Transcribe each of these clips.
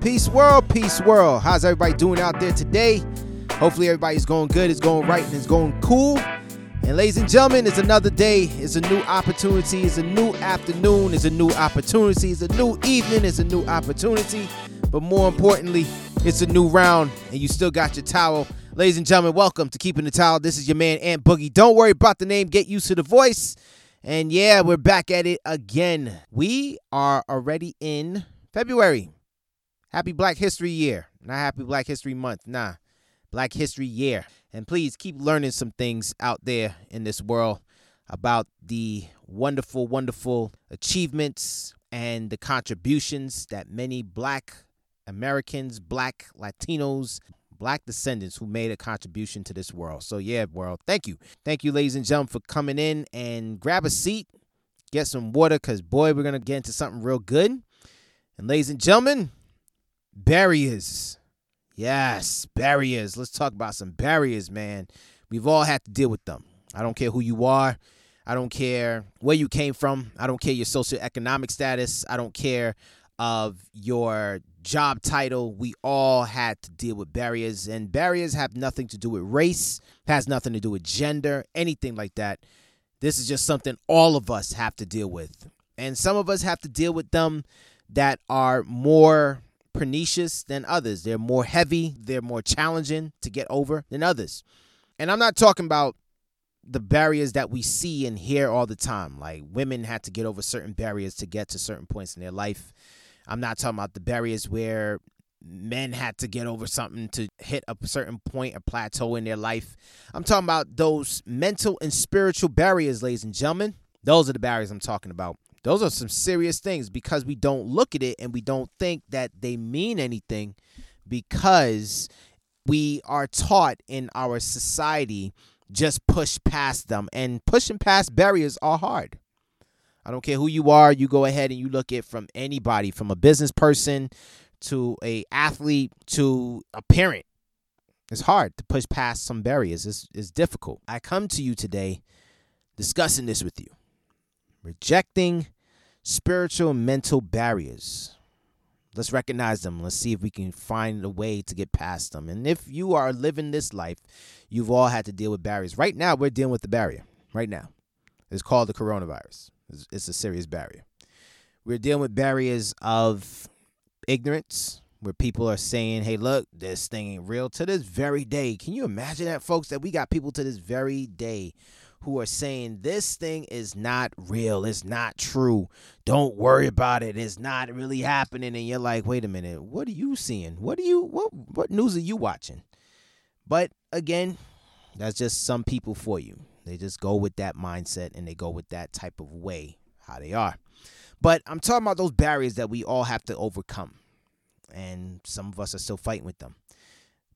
Peace world, peace world. How's everybody doing out there today? Hopefully everybody's going good, it's going right, and it's going cool. And ladies and gentlemen, it's another day, it's a new opportunity, it's a new afternoon, it's a new opportunity, it's a new evening, it's a new opportunity. But more importantly, it's a new round, and you still got your towel. Ladies and gentlemen, welcome to Keeping the Towel. This is your man Ant Boogie. Don't worry about the name, get used to the voice. And yeah, we're back at it again. We are already in February. Happy Black History Year. Not Happy Black History Month. Nah. Black History Year. And please keep learning some things out there in this world about the wonderful, wonderful achievements and the contributions that many black Americans, black Latinos, black descendants who made a contribution to this world. So, yeah, world, thank you. Thank you, ladies and gentlemen, for coming in and grab a seat, get some water, because, boy, we're going to get into something real good. And, ladies and gentlemen, barriers. Yes, barriers. Let's talk about some barriers, man. We've all had to deal with them. I don't care who you are. I don't care where you came from. I don't care your socioeconomic status. I don't care of your job title. We all had to deal with barriers, and barriers have nothing to do with race, has nothing to do with gender, anything like that. This is just something all of us have to deal with. And some of us have to deal with them that are more pernicious than others. They're more heavy, they're more challenging to get over than others. And I'm not talking about the barriers that we see and hear all the time. Like women had to get over certain barriers to get to certain points in their life. I'm not talking about the barriers where men had to get over something to hit a certain point, a plateau in their life. I'm talking about those mental and spiritual barriers, ladies and gentlemen. Those are the barriers I'm talking about. Those are some serious things because we don't look at it and we don't think that they mean anything because we are taught in our society just push past them and pushing past barriers are hard. I don't care who you are, you go ahead and you look at from anybody from a business person to a athlete to a parent. It's hard to push past some barriers. It's, it's difficult. I come to you today discussing this with you. Rejecting spiritual and mental barriers. Let's recognize them. Let's see if we can find a way to get past them. And if you are living this life, you've all had to deal with barriers. Right now, we're dealing with the barrier. Right now. It's called the coronavirus. It's, a serious barrier. We're dealing with barriers of ignorance, where people are saying, hey, look, this thing ain't real to this very day. Can you imagine that, folks? That we got people to this very day who are saying this thing is not real, it's not true. Don't worry about it. It's not really happening. And you're like, wait a minute, what are you seeing? What are you what what news are you watching? But again, that's just some people for you. They just go with that mindset and they go with that type of way how they are. But I'm talking about those barriers that we all have to overcome. And some of us are still fighting with them.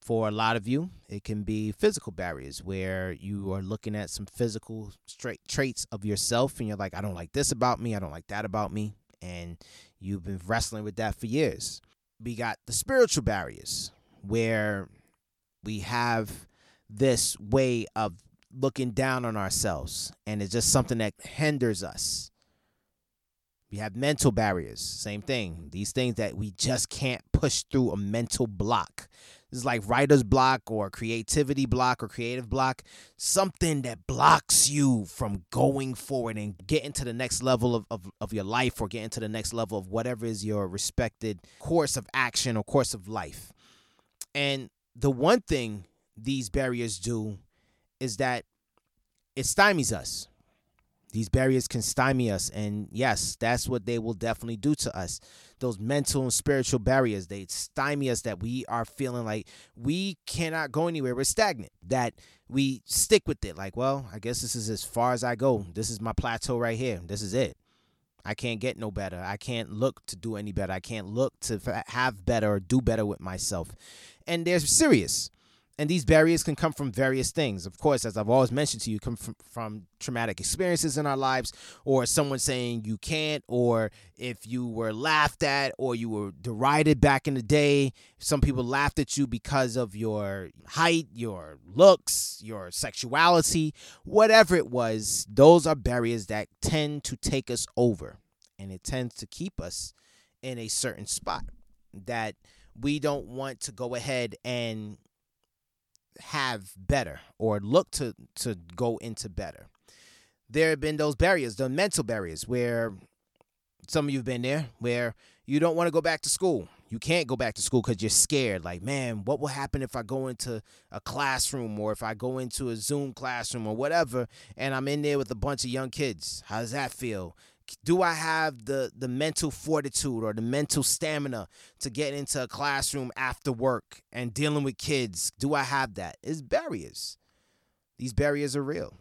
For a lot of you, it can be physical barriers where you are looking at some physical straight traits of yourself and you're like, I don't like this about me, I don't like that about me. And you've been wrestling with that for years. We got the spiritual barriers where we have this way of looking down on ourselves and it's just something that hinders us. We have mental barriers, same thing. These things that we just can't push through a mental block This is like writer's block or creativity block or creative block, something that blocks you from going forward and getting to the next level of, of, of your life or getting to the next level of whatever is your respected course of action or course of life. And the one thing these barriers do is that it stymies us. These barriers can stymie us. And yes, that's what they will definitely do to us. Those mental and spiritual barriers, they stymie us that we are feeling like we cannot go anywhere. We're stagnant. That we stick with it. Like, well, I guess this is as far as I go. This is my plateau right here. This is it. I can't get no better. I can't look to do any better. I can't look to have better or do better with myself. And they're serious. And these barriers can come from various things. Of course, as I've always mentioned to you, come from, from traumatic experiences in our lives, or someone saying you can't, or if you were laughed at, or you were derided back in the day. Some people laughed at you because of your height, your looks, your sexuality, whatever it was. Those are barriers that tend to take us over, and it tends to keep us in a certain spot that we don't want to go ahead and have better or look to to go into better. There have been those barriers, the mental barriers, where some of you've been there, where you don't want to go back to school. You can't go back to school because you're scared. Like, man, what will happen if I go into a classroom or if I go into a Zoom classroom or whatever, and I'm in there with a bunch of young kids? How does that feel? Do I have the the mental fortitude or the mental stamina to get into a classroom after work and dealing with kids? Do I have that? It's barriers. These barriers are real.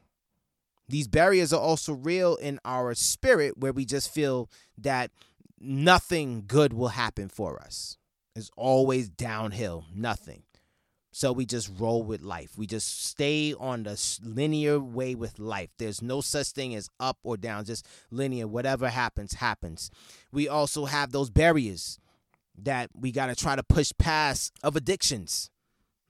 These barriers are also real in our spirit where we just feel that nothing good will happen for us. It's always downhill, nothing. So we just roll with life. We just stay on the linear way with life. There's no such thing as up or down, just linear. Whatever happens, happens. We also have those barriers that we got to try to push past of addictions.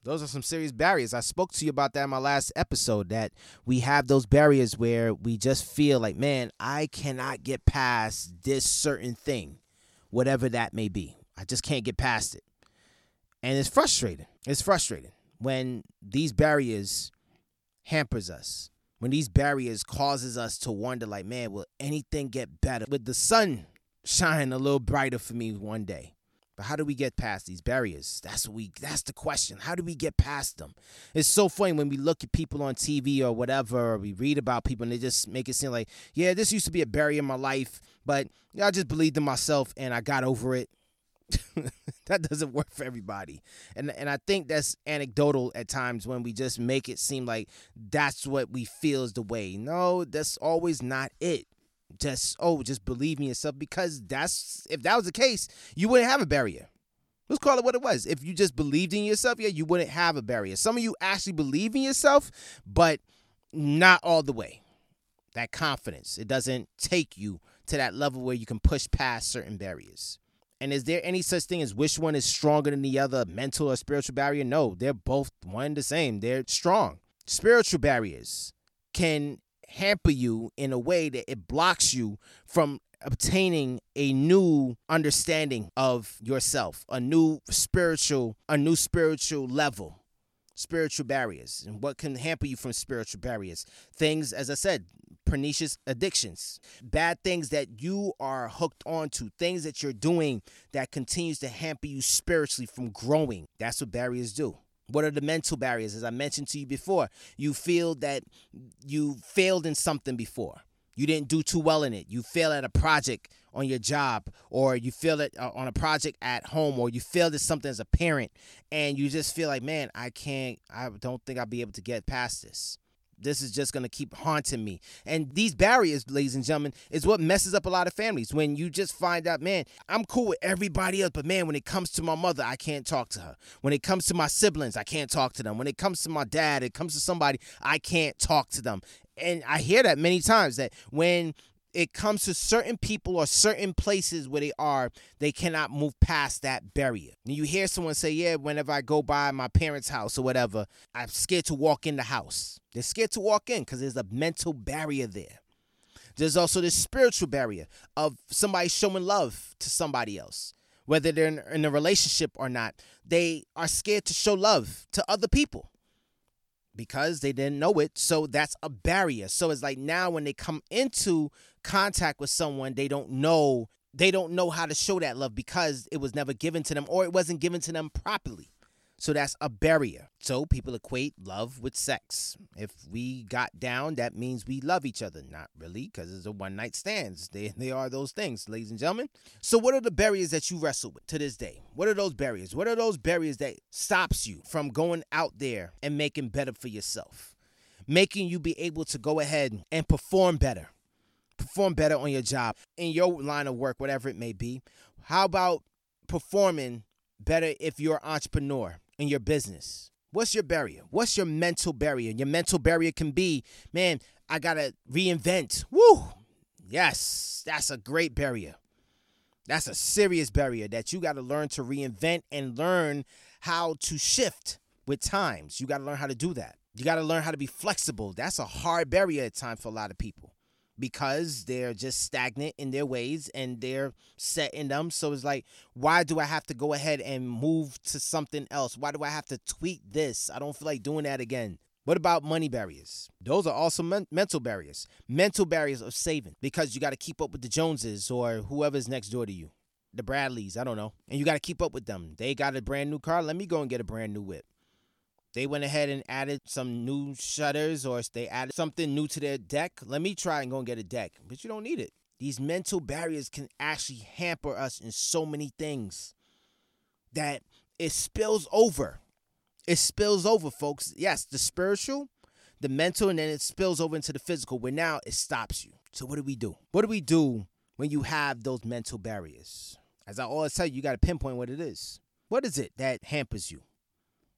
Those are some serious barriers. I spoke to you about that in my last episode that we have those barriers where we just feel like, man, I cannot get past this certain thing, whatever that may be. I just can't get past it. And it's frustrating. It's frustrating when these barriers hampers us. When these barriers causes us to wonder like, man, will anything get better? With the sun shine a little brighter for me one day. But how do we get past these barriers? That's what we that's the question. How do we get past them? It's so funny when we look at people on TV or whatever, or we read about people and they just make it seem like, yeah, this used to be a barrier in my life, but I just believed in myself and I got over it. that doesn't work for everybody. And and I think that's anecdotal at times when we just make it seem like that's what we feel is the way. No, that's always not it. Just oh, just believe in yourself because that's if that was the case, you wouldn't have a barrier. Let's call it what it was. If you just believed in yourself, yeah, you wouldn't have a barrier. Some of you actually believe in yourself, but not all the way. That confidence, it doesn't take you to that level where you can push past certain barriers. And is there any such thing as which one is stronger than the other, mental or spiritual barrier? No, they're both one the same. They're strong. Spiritual barriers can hamper you in a way that it blocks you from obtaining a new understanding of yourself, a new spiritual, a new spiritual level spiritual barriers and what can hamper you from spiritual barriers. Things, as I said, pernicious addictions, bad things that you are hooked onto, things that you're doing that continues to hamper you spiritually from growing. That's what barriers do. What are the mental barriers? As I mentioned to you before, you feel that you failed in something before. You didn't do too well in it. You failed at a project on your job, or you failed it uh, on a project at home, or you failed at something as a parent, and you just feel like, man, I can't, I don't think I'll be able to get past this. This is just going to keep haunting me. And these barriers, ladies and gentlemen, is what messes up a lot of families. When you just find out, man, I'm cool with everybody else, but man, when it comes to my mother, I can't talk to her. When it comes to my siblings, I can't talk to them. When it comes to my dad, it comes to somebody, I can't talk to them. And I hear that many times that when it comes to certain people or certain places where they are, they cannot move past that barrier. And you hear someone say, Yeah, whenever I go by my parents' house or whatever, I'm scared to walk in the house. They're scared to walk in because there's a mental barrier there. There's also this spiritual barrier of somebody showing love to somebody else. Whether they're in, in a relationship or not, they are scared to show love to other people because they didn't know it. So that's a barrier. So it's like now when they come into contact with someone, they don't know they don't know how to show that love because it was never given to them or it wasn't given to them properly. So that's a barrier. So people equate love with sex. If we got down, that means we love each other. Not really, because it's a one night stands. They they are those things, ladies and gentlemen. So what are the barriers that you wrestle with to this day? What are those barriers? What are those barriers that stops you from going out there and making better for yourself? Making you be able to go ahead and perform better. Perform better on your job, in your line of work, whatever it may be. How about performing better if you're an entrepreneur? In your business. What's your barrier? What's your mental barrier? Your mental barrier can be, man, I gotta reinvent. Woo! Yes, that's a great barrier. That's a serious barrier that you gotta learn to reinvent and learn how to shift with times. You gotta learn how to do that. You gotta learn how to be flexible. That's a hard barrier at times for a lot of people because they're just stagnant in their ways and they're set in them. So it's like, why do I have to go ahead and move to something else? Why do I have to tweak this? I don't feel like doing that again. What about money barriers? Those are also men- mental barriers. Mental barriers of saving because you got to keep up with the Joneses or whoever's next door to you. The Bradleys, I don't know. And you got to keep up with them. They got a brand new car. Let me go and get a brand new whip they went ahead and added some new shutters or they added something new to their deck. Let me try and go and get a deck, but you don't need it. These mental barriers can actually hamper us in so many things that it spills over. It spills over, folks. Yes, the spiritual, the mental, and then it spills over into the physical, where now it stops you. So, what do we do? What do we do when you have those mental barriers? As I always tell you, you got to pinpoint what it is. What is it that hampers you?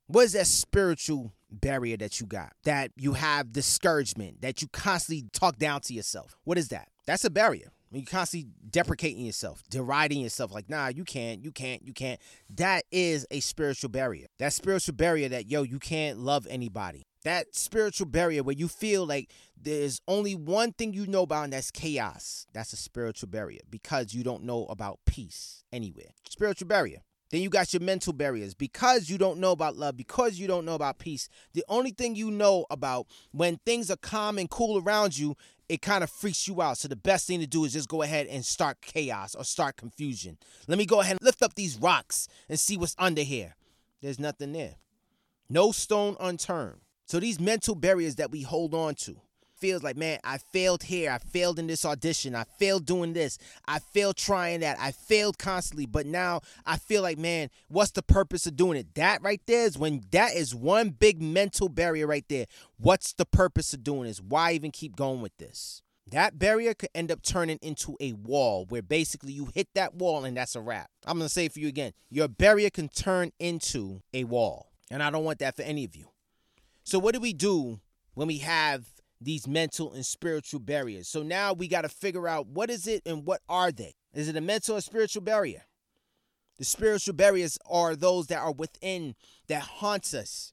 What is that spiritual barrier that you got? That you have discouragement, that you constantly talk down to yourself. What is that? That's a barrier. When you constantly deprecating yourself, deriding yourself, like, nah, you can't, you can't, you can't. That is a spiritual barrier. That spiritual barrier that, yo, you can't love anybody. That spiritual barrier where you feel like there's only one thing you know about, and that's chaos. That's a spiritual barrier because you don't know about peace anywhere. Spiritual barrier. Then you got your mental barriers because you don't know about love, because you don't know about peace. The only thing you know about when things are calm and cool around you, it kind of freaks you out. So the best thing to do is just go ahead and start chaos or start confusion. Let me go ahead and lift up these rocks and see what's under here. There's nothing there. No stone unturned. So these mental barriers that we hold on to, feels like, man, I failed here. I failed in this audition. I failed doing this. I failed trying that. I failed constantly. But now I feel like, man, what's the purpose of doing it? That right there is when that is one big mental barrier right there. What's the purpose of doing this? Why even keep going with this? That barrier could end up turning into a wall where basically you hit that wall and that's a wrap. I'm going to say it for you again. Your barrier can turn into a wall. And I don't want that for any of you. So, what do we do when we have these mental and spiritual barriers. So now we got to figure out what is it and what are they? Is it a mental or spiritual barrier? The spiritual barriers are those that are within that haunts us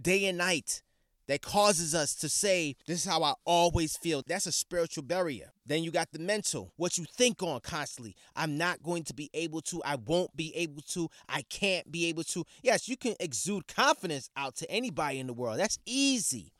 day and night that causes us to say, This is how I always feel. That's a spiritual barrier. Then you got the mental, what you think on constantly. I'm not going to be able to. I won't be able to. I can't be able to. Yes, you can exude confidence out to anybody in the world. That's easy.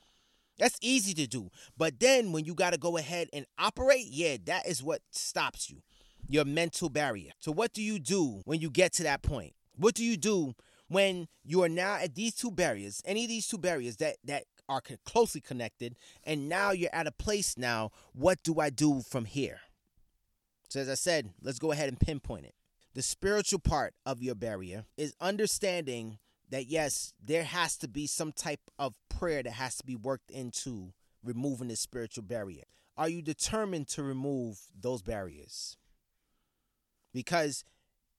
That's easy to do. But then when you got to go ahead and operate, yeah, that is what stops you. Your mental barrier. So what do you do when you get to that point? What do you do when you are now at these two barriers, any of these two barriers that that are closely connected, and now you're at a place now, what do I do from here? So as I said, let's go ahead and pinpoint it. The spiritual part of your barrier is understanding that yes, there has to be some type of prayer that has to be worked into removing this spiritual barrier. Are you determined to remove those barriers? Because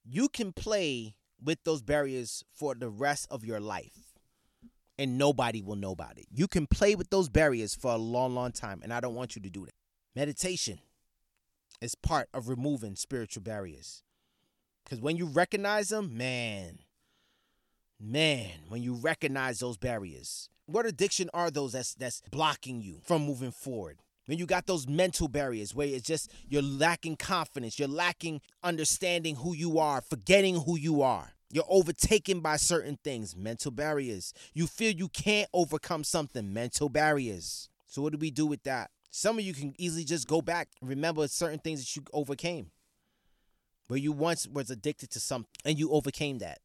you can play with those barriers for the rest of your life and nobody will know about it. You can play with those barriers for a long, long time, and I don't want you to do that. Meditation is part of removing spiritual barriers. Because when you recognize them, man, man, when you recognize those barriers, what addiction are those that's that's blocking you from moving forward? When you got those mental barriers where it's just you're lacking confidence, you're lacking understanding who you are, forgetting who you are. You're overtaken by certain things, mental barriers. You feel you can't overcome something, mental barriers. So what do we do with that? Some of you can easily just go back remember certain things that you overcame. Where you once was addicted to something and you overcame that.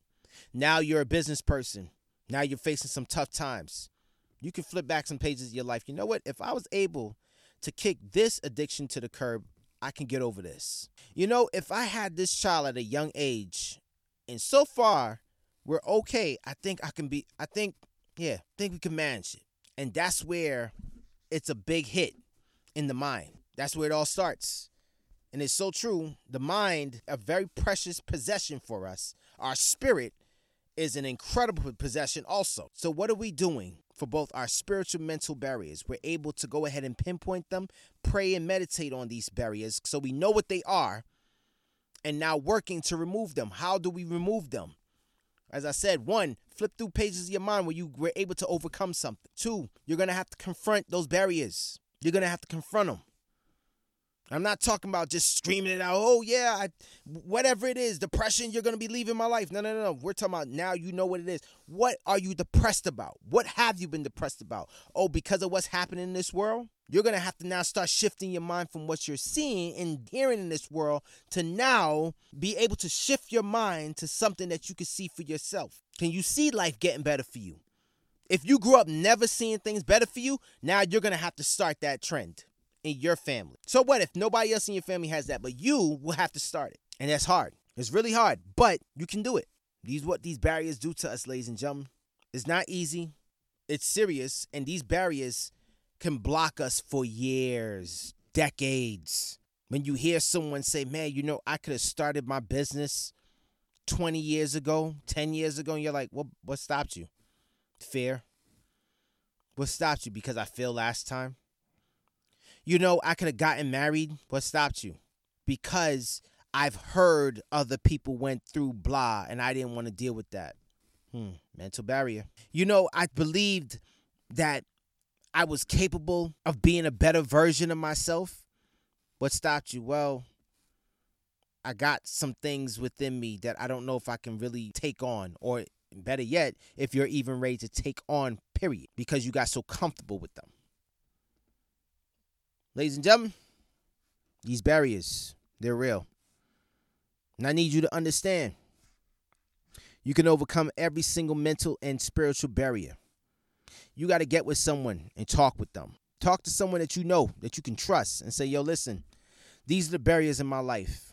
Now you're a business person. Now you're facing some tough times. You can flip back some pages of your life. You know what? If I was able to kick this addiction to the curb, I can get over this. You know, if I had this child at a young age, and so far we're okay, I think I can be, I think, yeah, I think we can manage it. And that's where it's a big hit in the mind. That's where it all starts. And it's so true. The mind, a very precious possession for us, our spirit is an incredible possession also. So what are we doing? For both our spiritual mental barriers, we're able to go ahead and pinpoint them, pray and meditate on these barriers so we know what they are, and now working to remove them. How do we remove them? As I said, one, flip through pages of your mind where you were able to overcome something. Two, you're going to have to confront those barriers. You're going to have to confront them. I'm not talking about just screaming it out. Oh yeah, I, whatever it is, depression. You're gonna be leaving my life. No, no, no, no. We're talking about now. You know what it is. What are you depressed about? What have you been depressed about? Oh, because of what's happening in this world. You're gonna have to now start shifting your mind from what you're seeing and hearing in this world to now be able to shift your mind to something that you can see for yourself. Can you see life getting better for you? If you grew up never seeing things better for you, now you're gonna have to start that trend in your family. So what if nobody else in your family has that, but you will have to start it? And that's hard. It's really hard, but you can do it. These what these barriers do to us, ladies and gentlemen. It's not easy. It's serious, and these barriers can block us for years, decades. When you hear someone say, "Man, you know, I could have started my business 20 years ago, 10 years ago," and you're like, "What? What stopped you? Fear. What stopped you? Because I failed last time." You know, I could have gotten married. What stopped you? Because I've heard other people went through blah and I didn't want to deal with that. Hmm, mental barrier. You know, I believed that I was capable of being a better version of myself. What stopped you? Well, I got some things within me that I don't know if I can really take on, or better yet, if you're even ready to take on, period, because you got so comfortable with them. Ladies and gentlemen, these barriers, they're real. And I need you to understand you can overcome every single mental and spiritual barrier. You got to get with someone and talk with them. Talk to someone that you know, that you can trust, and say, yo, listen, these are the barriers in my life.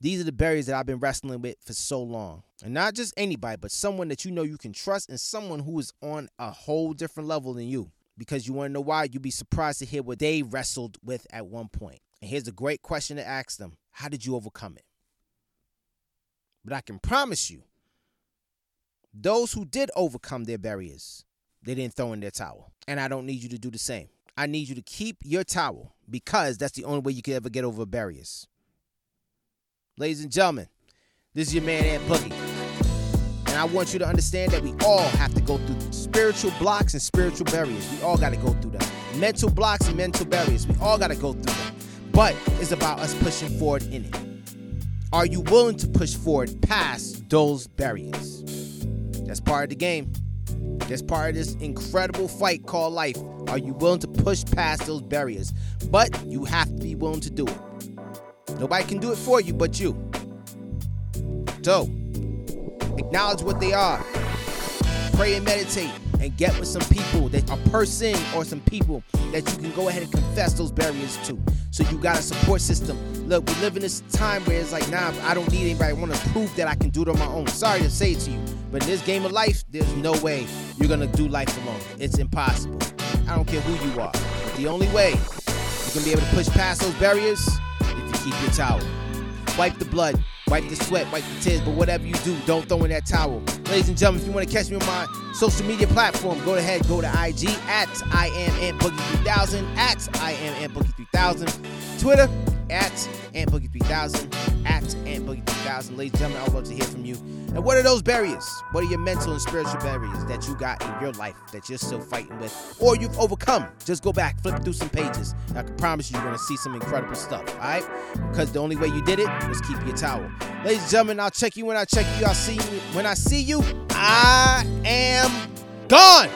These are the barriers that I've been wrestling with for so long. And not just anybody, but someone that you know you can trust and someone who is on a whole different level than you because you want to know why, you'd be surprised to hear what they wrestled with at one point. And here's a great question to ask them How did you overcome it? But I can promise you, those who did overcome their barriers, they didn't throw in their towel. And I don't need you to do the same. I need you to keep your towel because that's the only way you can ever get over barriers. Ladies and gentlemen, this is your man Ant Boogie. I want you to understand that we all have to go through spiritual blocks and spiritual barriers. We all got to go through them. Mental blocks and mental barriers. We all got to go through them. But it's about us pushing forward in it. Are you willing to push forward past those barriers? That's part of the game. That's part of this incredible fight called life. Are you willing to push past those barriers? But you have to be willing to do it. Nobody can do it for you but you. So, Acknowledge what they are. Pray and meditate and get with some people that a person or some people that you can go ahead and confess those barriers to. So you got a support system. Look, we live in this time where it's like, nah, I don't need anybody. I want to prove that I can do it on my own. Sorry to say it to you, but in this game of life, there's no way you're gonna do life alone. It's impossible. I don't care who you are. But the only way you can be able to push past those barriers if you keep your towel. Wipe the blood. Wipe the sweat, wipe the tears, but whatever you do, don't throw in that towel. Ladies and gentlemen, if you want to catch me on my social media platform, go ahead, go to IG at I am Ant Boogie 3000, at I am Ant Boogie 3000, Twitter at Ant Boogie 3000, at Ant Boogie 3000. Ladies and gentlemen, I would love to hear from you. And what are those barriers? What are your mental and spiritual barriers that you got in your life that you're still fighting with or you've overcome? Just go back, flip through some pages. I can promise you, you're going to see some incredible stuff, all right? Because the only way you did it was keep your towel. Ladies and gentlemen, I'll check you when I check you. I'll see you when I see you. I am gone.